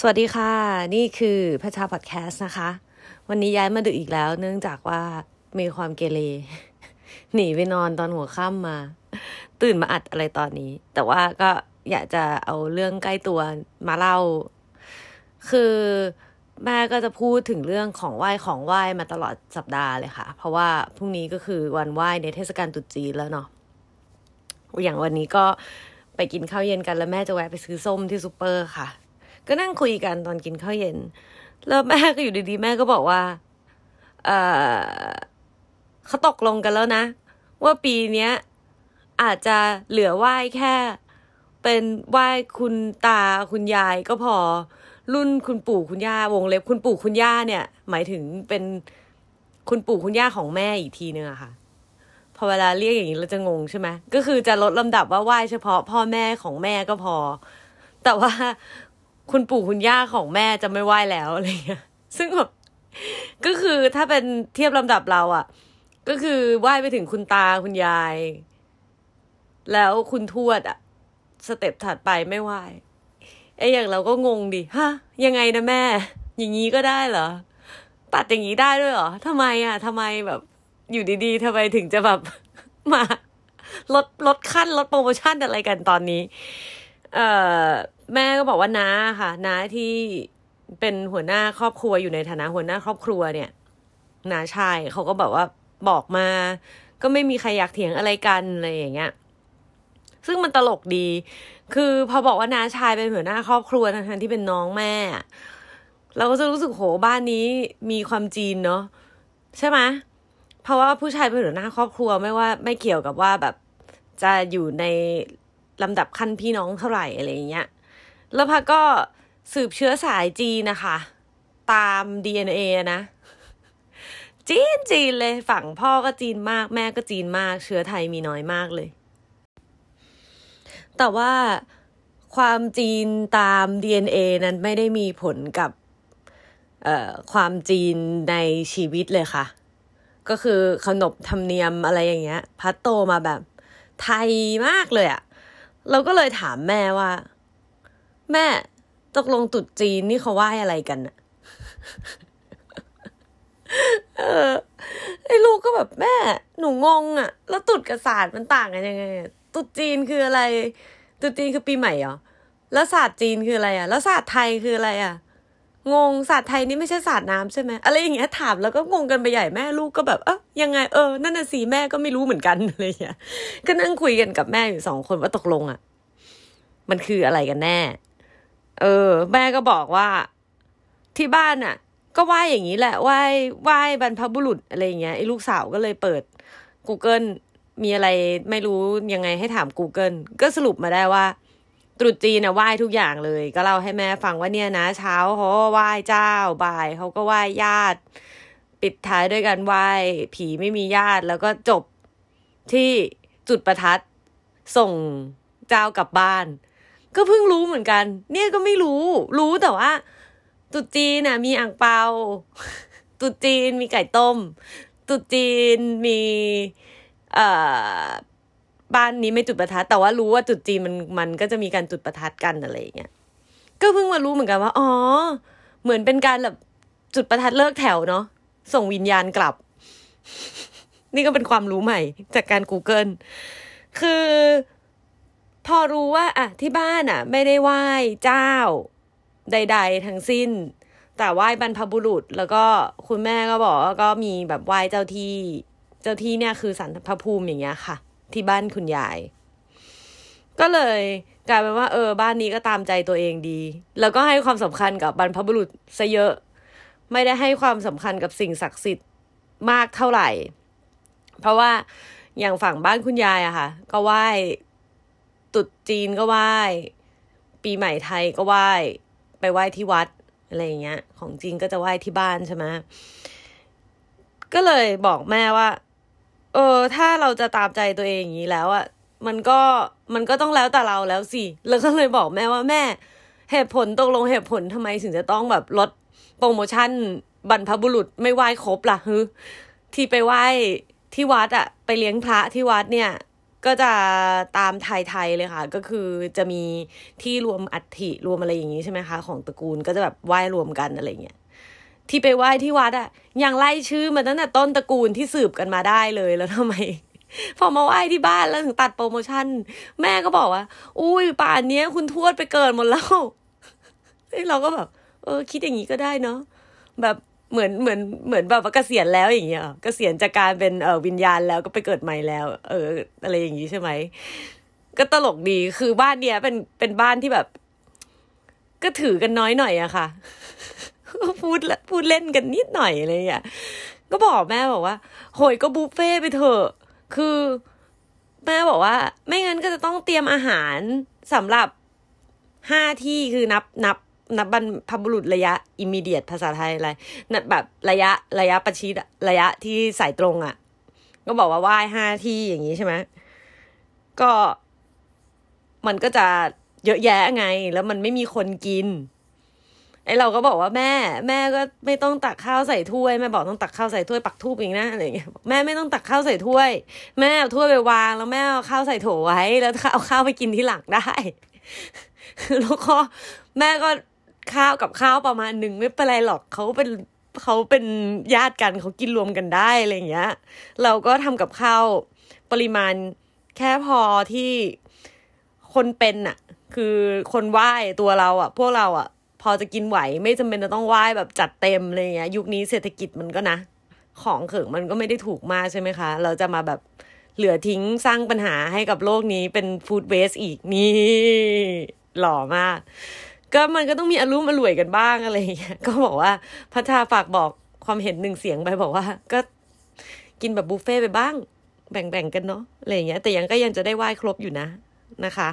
สวัสดีค่ะ นี่คือพระชาพอดแคสต์นะคะ วันนี้ย้ายมาดึกอีกแล้ว เนื่องจากว่ามีความเกเรหนีไปนอนตอนหัวค่ำมา ตื่นมาอัดอะไรตอนนี้ แต่ว่าก็อยากจะเอาเรื่องใกล้ตัวมาเล่า คือแม่ก็จะพูดถึงเรื่องของไหว้ของไหว้มาตลอดสัปดาห์เลยค่ะ เพราะว่าพรุ่งนี้ก็คือวันไหว้ในเทศกาลตรุษจีนแล้วเนาะอย่างวันนี้ก็ไปกินข้าวเย็นกันแล้วแม่จะแวะไปซื้อส้มที่ซูเปอร์ค่ะ ก็นั่งคุยกันตอนกินข้าวเย็น แล้วแม่ก็อยู่ดีๆ แม่ก็บอกว่า เออเขาตกลงกันแล้วนะ ว่าปีเนี้ย อาจจะเหลือไหว้แค่ เป็นไหว้คุณตาคุณยายก็พอ รุ่นคุณปู่คุณย่าวงเล็บคุณปู่คุณย่าเนี่ย หมายถึงเป็นคุณปู่คุณย่าของแม่อีกทีนึงอะค่ะพอเวลาเรียกอย่างนี้เราจะงงใช่ไหมก็คือจะลดลำดับว่าไหว้เฉพาะพ่อแม่ของแม่ก็พอ แต่ว่า คุณปู่คุณย่าของแม่จะไม่ไหว้แล้วอะไรเงี้ย ซึ่งแบบก็คือถ้าเป็นเทียบลำดับเราอะ่ะ ก็คือไหว้ไปถึงคุณตาคุณยาย แล้วคุณทวดอะ่ะ สเต็ปถัดไปไม่ไหว้ไอ้อย่างเราก็งงดิฮะ ยังไงนะแม่ อย่างนี้ก็ได้เหรอ ตัดอย่างนี้ได้ด้วยเหรอทำไมอะทำไมแบบ อยู่ดีๆทำไมถึงจะแบบมาลดลดขั้นลดโปรโมชั่นอะไรกันตอนนี้ เอ่อ แม่ก็บอกว่าน้าค่ะน้าที่เป็นหัวหน้าครอบครัวอยู่ในฐานะหัวหน้าครอบครัวเนี่ยน้าชายเขาก็แบบว่าบอกมา ก็ไม่มีใครอยากเถียงอะไรกันอะไรอย่างเงี้ย ซึ่งมันตลกดี คือพอบอกว่าน้าชายเป็นหัวหน้าครอบครัวทั้งที่เป็นน้องแม่ เราก็จะรู้สึกโหบ้านนี้มีความจีนเนาะใช่ไหมเพราะว่าผู้ชายเป็นหัวหน้าครอบครัวไม่ว่าไม่เกี่ยวกับว่าแบบจะอยู่ในลำดับขั้นพี่น้องเท่าไหร่อะไรอย่างเงี้ย แล้วพักก็สืบเชื้อสายจีนนะคะ ตาม DNA นะ จีนจีนเลยฝั่งพ่อก็จีนมาก แม่ก็จีนมาก เชื้อไทยมีน้อยมากเลย แต่ว่าความจีนตาม DNA นั้นไม่ได้มีผลกับความจีนในชีวิตเลยค่ะ ก็คือขนบธรรมเนียมอะไรอย่างเงี้ย พัดโตมาแบบไทยมากเลยอะเราก็เลยถามแม่ว่า แม่ตกลงตุดจีนนี่เขาไหว้อะไรกันอะเออไอ้ลูกก็แบบแม่ หนูงงอะแล้วตุดกับศาสตร์มันต่างกันยังไงตุดจีนคืออะไร ตุดจีนคือปีใหม่เหรอแล้วศาสตร์จีนคืออะไรอะแล้วศาสตร์ไทยคืออะไรอะงงศาสตร์ไทยนี่ไม่ใช่ศาสตร์น้ำใช่ไหมอะไรอย่างเงี้ยถามแล้วก็งงกันไปใหญ่แม่ลูกก็แบบเออยังไงเออนั่นน่ะสิแม่ก็ไม่รู้เหมือนกันอะไรอย่างเงี้ยก็นั่งคุยกันกับแม่อยู่สองคนว่าตกลงอะมันคืออะไรกันแน่ เออ แม่ก็บอกว่า ที่บ้านอะก็ไหว้อย่างนี้แหละไหว้ไหว้บรรพบุรุษอะไรเงี้ยไอ้ลูกสาวก็เลยเปิด Google มีอะไรไม่รู้ยังไงให้ถาม Google ก็สรุปมาได้ว่า ตรุษจีนนะไหว้ทุกอย่างเลย ก็เล่าให้แม่ฟังว่าเนี่ยนะ เช้าเขาไหว้เจ้าบ่ายเขาก็ไหว้ญาติ ปิดท้ายด้วยกันไหว้ผีไม่มีญาติ แล้วก็จบที่จุดประทัดส่งเจ้ากลับบ้าน ก็เพิ่งรู้เหมือนกัน เนี่ยก็ไม่รู้ รู้แต่ว่าตุดจีนน่ะ มีอ่างเปาตุดจีนมีไก่ต้ม ตุดจีนมีเอ่อบ้านนี้ไม่จุดประทัดแต่ว่ารู้ว่าจุดจีนมันมันก็จะมีการจุดประทัดกันอะไรอย่างเงี้ยก็เพิ่งมารู้เหมือนกันว่าอ๋อเหมือนเป็นการแบบจุดประทัดเลิกแถวเนาะส่งวิญญาณกลับ นี่ก็เป็นความรู้ใหม่ จากการ Google คือ พอรู้ว่าอะที่บ้านอะ ไม่ได้ไหว้เจ้า ใด ๆ ทั้งสิ้น แต่ไหว้บรรพบุรุษ แล้วก็คุณแม่ก็บอกว่าก็มีแบบไหว้เจ้าที่ เจ้าที่เนี่ยคือสันพภูมิอย่างเงี้ยค่ะ ที่บ้านคุณยาย ก็เลยกลายเป็นว่าเออบ้านนี้ก็ตามใจตัวเองดี แล้วก็ให้ความสำคัญกับบรรพบุรุษซะเยอะ ไม่ได้ให้ความสำคัญกับสิ่งศักดิ์สิทธิ์มากเท่าไหร่ เพราะว่าอย่างฝั่งบ้านคุณยายอะค่ะ ก็ไหว้ ตุดจีนก็ไหว้ ปีใหม่ไทยก็ไหว้ ไปไหว้ที่วัดอะไรอย่างเงี้ย ของจริงก็จะไหว้ที่บ้านใช่ไหมก็เลยบอกแม่ว่า เออ ถ้าเราจะตามใจตัวเองอย่างนี้แล้วอะมันก็มันก็ต้องแล้วแต่เราแล้วสิ แล้วก็เลยบอกแม่ว่าแม่ เหตุผลตกลงเหตุผลทำไมถึงจะต้องแบบลดโปรโมชั่นบรรพบุรุษไม่ไหว้ครบล่ะฮึที่ไปไหว้ที่วัดอะไปเลี้ยงพระที่วัดเนี่ย ก็จะตามไทยๆเลยค่ะ ก็คือจะมีที่รวมอัฐิรวมอะไรอย่างนี้ใช่ไหมคะ ของตระกูลก็จะแบบไหว้รวมกันอะไรเงี้ยที่ไปไหว้ที่วัดอะยังไล่ชื่อมาตั้งแต่ต้นตระกูลที่สืบกันมาได้เลยแล้วทำไม พอมาไหว้ที่บ้านแล้วถึงตัดโปรโมชั่น แม่ก็บอกว่า อุ้ยป่านนี้คุณทวดไปเกิดหมดแล้วเราก็แบบเออ คิดอย่างนี้ก็ได้เนาะแบบ เหมือนเหมือนเหมือนแบบว่าเกษียณแล้วอย่างเงี้ยเกษียณจากการเป็นเออวิญญาณแล้วก็ไปเกิดใหม่แล้ว เออ อะไรอย่างงี้ใช่ไหมก็ตลกดีคือบ้านเนี้ยเป็นเป็นบ้านที่แบบ ก็ถือกันน้อยหน่อยอะค่ะ พูดพูดเล่นกันนิดหน่อยอะไรอย่างเงี้ยก็บอกแม่บอกว่าโหยก็บุฟเฟ่ไปเถอะ คือแม่บอกว่า ไม่งั้นก็จะต้องเตรียมอาหารสำหรับห้าที่คือนับนับ นับบรรพบุรุษระยะอิมิเดียตภาษาไทยอะไรนับแบบระยะระยะประชิดระยะที่สายตรงอะ่ะ ก็บอกว่าไหว้ห้าที่อย่างนี้ใช่ไหมก็มันก็จะเยอะแยะไง แล้วมันไม่มีคนกินไอเราก็บอกว่าแม่ แม่ก็ไม่ต้องตักข้าวใส่ถ้วยแม่บอกต้องตักข้าวใส่ถ้วยปักทูบเองนะอะไรเงี้ยแม่ไม่ต้องตักข้าวใส่ถ้วย แม่เอาถ้วยไปวางแล้วแม่เอาข้าวใส่โถไว้ แล้วเอาข้าวไปกินที่หลังได้แล้วก็แม่ก็ ข้าวกับข้าวประมาณหนึ่งไม่เป็นไรหรอกเขาเป็นเขาเป็นญาติกันเขากินรวมกันได้อะไรเงี้ย เราก็ทำกับข้าวปริมาณแค่พอที่คนเป็นอะคือคนไหว้ตัวเราอะพวกเราอะพอจะกินไหวไม่จำเป็นจะต้องไหว้แบบจัดเต็มอะไรเงี้ย ยุคนี้เศรษฐกิจมันก็นะ ของเขิงมันก็ไม่ได้ถูกมากใช่ไหมคะ เราจะมาแบบเหลือทิ้งสร้างปัญหาให้กับโลกนี้เป็นฟู้ดเวสอีกนี่หล่อมาก ก็มันก็ต้องมีอารมณ์อร่วยกันบ้างอะไรอย่างเงี้ยก็บอกว่าพัชชาฝากบอกความเห็นหนึ่งเสียงไปบอกว่า ก็กินแบบบุฟเฟ่ไปบ้าง แบ่งๆกันเนาะอะไรอย่างเงี้ย แต่ยังก็ยังจะได้ไหว้ครบอยู่นะนะคะ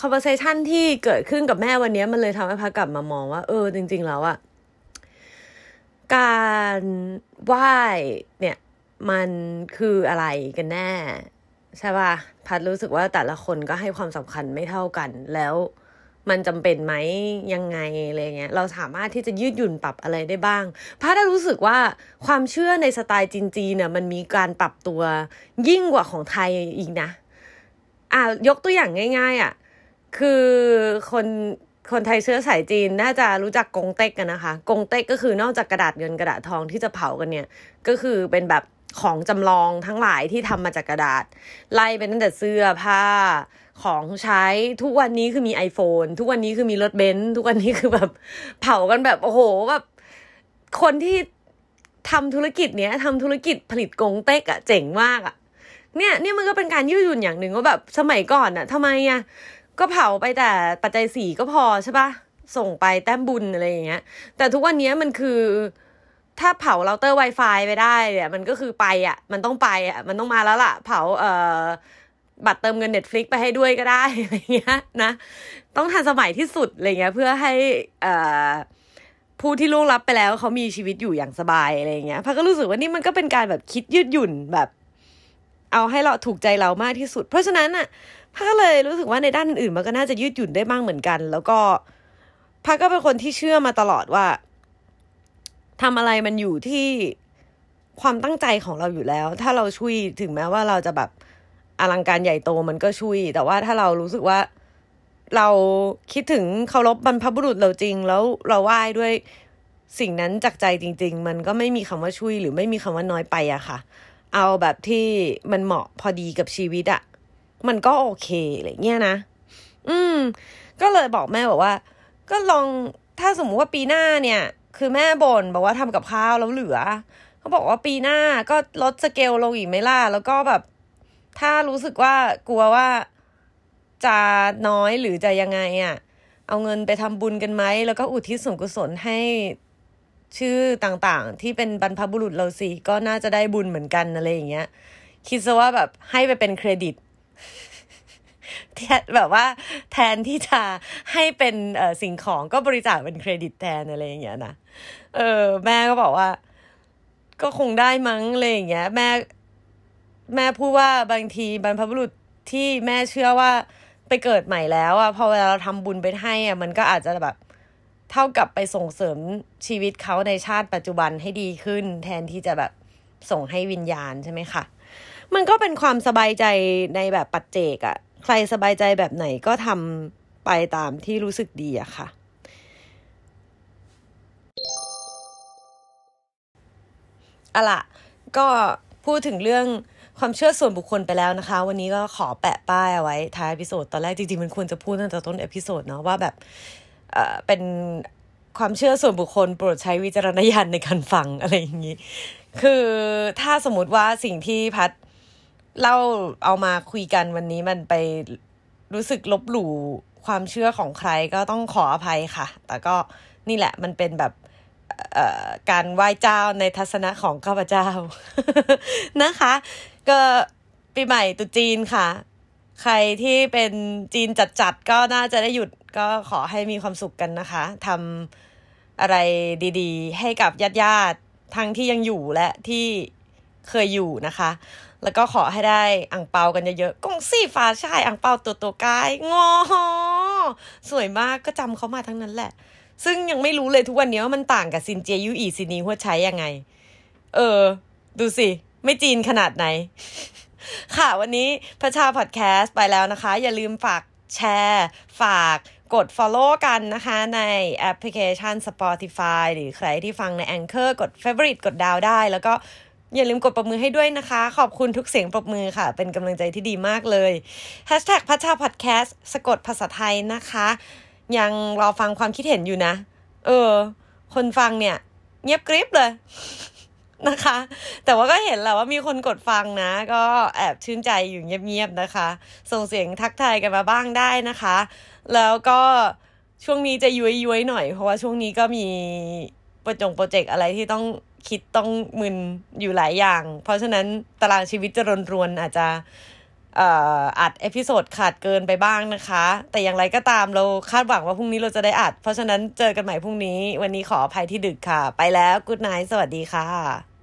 conversation ที่เกิดขึ้นกับแม่วันนี้มันเลยทำให้พักกลับมามองว่า เออ จริง ๆ แล้วอะการไหว้เนี่ย มันคืออะไรกันแน่ ใช่ป่ะพัดรู้สึกว่าแต่ละคนก็ให้ความสำคัญไม่เท่ากัน แล้วมันจำเป็นไหมยังไงอะไรเงี้ย เราสามารถที่จะยืดหยุ่นปรับอะไรได้บ้างพัดรู้สึกว่าความเชื่อในสไตล์จีนๆเนี่ยมันมีการปรับตัวยิ่งกว่าของไทยอีกนะ อ่ายกตัวอย่างง่าย ๆ อะ คือคนคนไทยเชื้อสายจีนน่าจะรู้จักกงเต็กกันนะคะ กงเต็กก็คือนอกจากกระดาษเงินกระดาษทองที่จะเผากันเนี่ย ก็คือเป็นแบบ ของจำลองทั้งหลายที่ทำมาจากกระดาษ ไล่ไปตั้งแต่เสื้อผ้าของใช้ทุกวันนี้คือมี iPhone ทุกวันนี้คือมีรถเบนซ์ทุกวันนี้คือแบบเผากันแบบโอ้โหแบบคนที่ทำธุรกิจเนี้ยทำธุรกิจผลิตกงเต็กอะเจ๋งมากอะเนี่ยเนี่ยมันก็เป็นการยืดหยุ่นอย่างหนึ่งว่าแบบสมัยก่อนอะทำไมอะก็เผาไปแต่ปัจจัยสี่ก็พอใช่ปะส่งไปแต้มบุญอะไรอย่างเงี้ย แต่ทุกวันนี้มันคือ ถ้าเผาเราเตอร์ Wi-Fi ไปได้เนี่ยมันก็คือไปอะ มันต้องไปอะ มันต้องมาแล้วล่ะ เผาเอ่อบัตรเติมเงิน Netflix ไปให้ด้วยก็ได้อะไรเงี้ยนะ ต้องทันสมัยที่สุดอะไรเงี้ยเพื่อให้เอ่อผู้ที่ล่วงลับไปแล้วเขามีชีวิตอยู่อย่างสบายอะไรเงี้ยพักก็รู้สึกว่านี่มันก็เป็นการแบบคิดยืดหยุ่นแบบ เอาให้เราถูกใจเรามากที่สุด เพราะฉะนั้นอะพักก็เลยรู้สึกว่าในด้านอื่นมันก็น่าจะยืดหยุ่นได้บ้างเหมือนกัน แล้วก็พักก็เป็นคนที่เชื่อมาตลอดว่า ทำอะไรมันอยู่ที่ความตั้งใจของเราอยู่แล้ว ถ้าเราช่วยถึงแม้ว่าเราจะแบบอลังการใหญ่โตมันก็ช่วย แต่ว่าถ้าเรารู้สึกว่าเราคิดถึงเคารพบรรพบุรุษเราจริง แล้วเราไหว้ด้วยสิ่งนั้นจากใจจริง ๆ มันก็ไม่มีคำว่าช่วยหรือไม่มีคำว่าน้อยไปอะค่ะ เอาแบบที่มันเหมาะพอดีกับชีวิตอะมันก็โอเคอะไรเงี้ยนะ อืม ก็เลยบอกแม่บอกว่า ก็ลองถ้าสมมติว่าปีหน้าเนี่ย คือแม่บ่นบอกว่าทำกับข้าวแล้วเหลือเขาบอกว่าปีหน้าก็ลดสเกลลงอีกไหมล่ะแล้วก็แบบ ถ้ารู้สึกว่ากลัวว่าจะน้อยหรือจะยังไงอะ่ะ เอาเงินไปทำบุญกันไหมแล้วก็อุทิศส่วนกุศลให้ชื่อต่างๆ ที่เป็นบรรพบุรุษเราสิก็น่าจะได้บุญเหมือนกันอะไรอย่างเงี้ย คิดซะว่าแบบให้ไปเป็นเครดิตแบบว่าแทนที่จะให้เป็นสิ่งของก็บริจาคเป็นเครดิตแทนอะไรอย่างเงี้ยนะ เออ แม่ก็บอกว่า ก็คงได้มั้งอะไรอย่างเงี้ย แม่ แม่พูดว่าบางทีบรรพบุรุษที่แม่เชื่อว่าไปเกิดใหม่แล้วอะพอเวลาเราทำบุญไปให้อะมันก็อาจจะแบบ เท่ากับไปส่งเสริมชีวิตเขาในชาติปัจจุบันให้ดีขึ้น แทนที่จะแบบส่งให้วิญญาณใช่ไหมคะมันก็เป็นความสบายใจในแบบปัจเจกอะใครสบายใจแบบไหนก็ทำไปตามที่รู้สึกดีอะค่ะ อะล่ะก็พูดถึงเรื่องความเชื่อส่วนบุคคลไปแล้วนะคะ วันนี้ก็ขอแปะป้ายเอาไว้ท้าย episode ตอนแรกจริงๆมันควรจะพูดตั้งแต่ต้น episode เนาะว่าแบบเออเป็นความเชื่อส่วนบุคคลโปรดใช้วิจารณญาณในการฟังอะไรอย่างนี้ คือถ้าสมมติว่าสิ่งที่พัดเล่าเอามาคุยกันวันนี้มันไปรู้สึกลบหลู่ความเชื่อของใครก็ต้องขออภัยค่ะ แต่ก็นี่แหละมันเป็นแบบ การไหว้เจ้าในทัศนะของข้าพเจ้านะคะ ก็ปีใหม่ตุจีนค่ะ ใครที่เป็นจีนจัดๆก็น่าจะได้หยุดก็ขอให้มีความสุขกันนะคะทำอะไรดีๆ ให้กับญาติญาติทั้งที่ยังอยู่และที่เคยอยู่นะคะ แล้วก็ขอให้ได้อ่งเปากันเยอะๆกงซี่ฟ้าชายอ่งเปาตัวตัวกายงอสวยมากก็จำเขามาทั้งนั้นแหละ ซึ่งยังไม่รู้เลยทุกวันนี้ว่ามันต่างกับซินเจียยูอีซินีหัวใช้ยังไง เออ ดูสิ ไม่จีนขนาดไหน ค่ะวันนี้พระชาพอดแคสต์ไปแล้วนะคะ อย่าลืมฝากแชร์ ฝากกด follow กันนะคะในแอปพลิเคชัน Spotify หรือใครที่ฟังใน Anchor กด favorite กดดาวได้ แล้วก็อย่าลืมกดปรบมือให้ด้วยนะคะ ขอบคุณทุกเสียงปรบมือค่ะ เป็นกำลังใจที่ดีมากเลย Hashtag พัชชาพอดแคสต์สะกดภาษาไทยนะคะ ยังรอฟังความคิดเห็นอยู่นะ เออ คนฟังเนี่ย เงียบกริบเลยนะคะ แต่ว่าก็เห็นแหละว่ามีคนกดฟังนะ ก็แอบชื่นใจอยู่เงียบๆนะคะ ส่งเสียงทักทายกันมาบ้างได้นะคะ แล้วก็ช่วงนี้จะย้วยย้วยหน่อย เพราะว่าช่วงนี้ก็มีโปรจงโปรเจกต์อะไรที่ต้องคิดต้องมึนอยู่หลายอย่าง เพราะฉะนั้นตารางชีวิตจะรนรวนอาจจะ อัด episode ขาดเกินไปบ้างนะคะ แต่อย่างไรก็ตามเราคาดหวังว่าพรุ่งนี้เราจะได้อัด เพราะฉะนั้นเจอกันใหม่พรุ่งนี้ วันนี้ขออภัยที่ดึกค่ะ ไปแล้ว good night สวัสดีค่ะ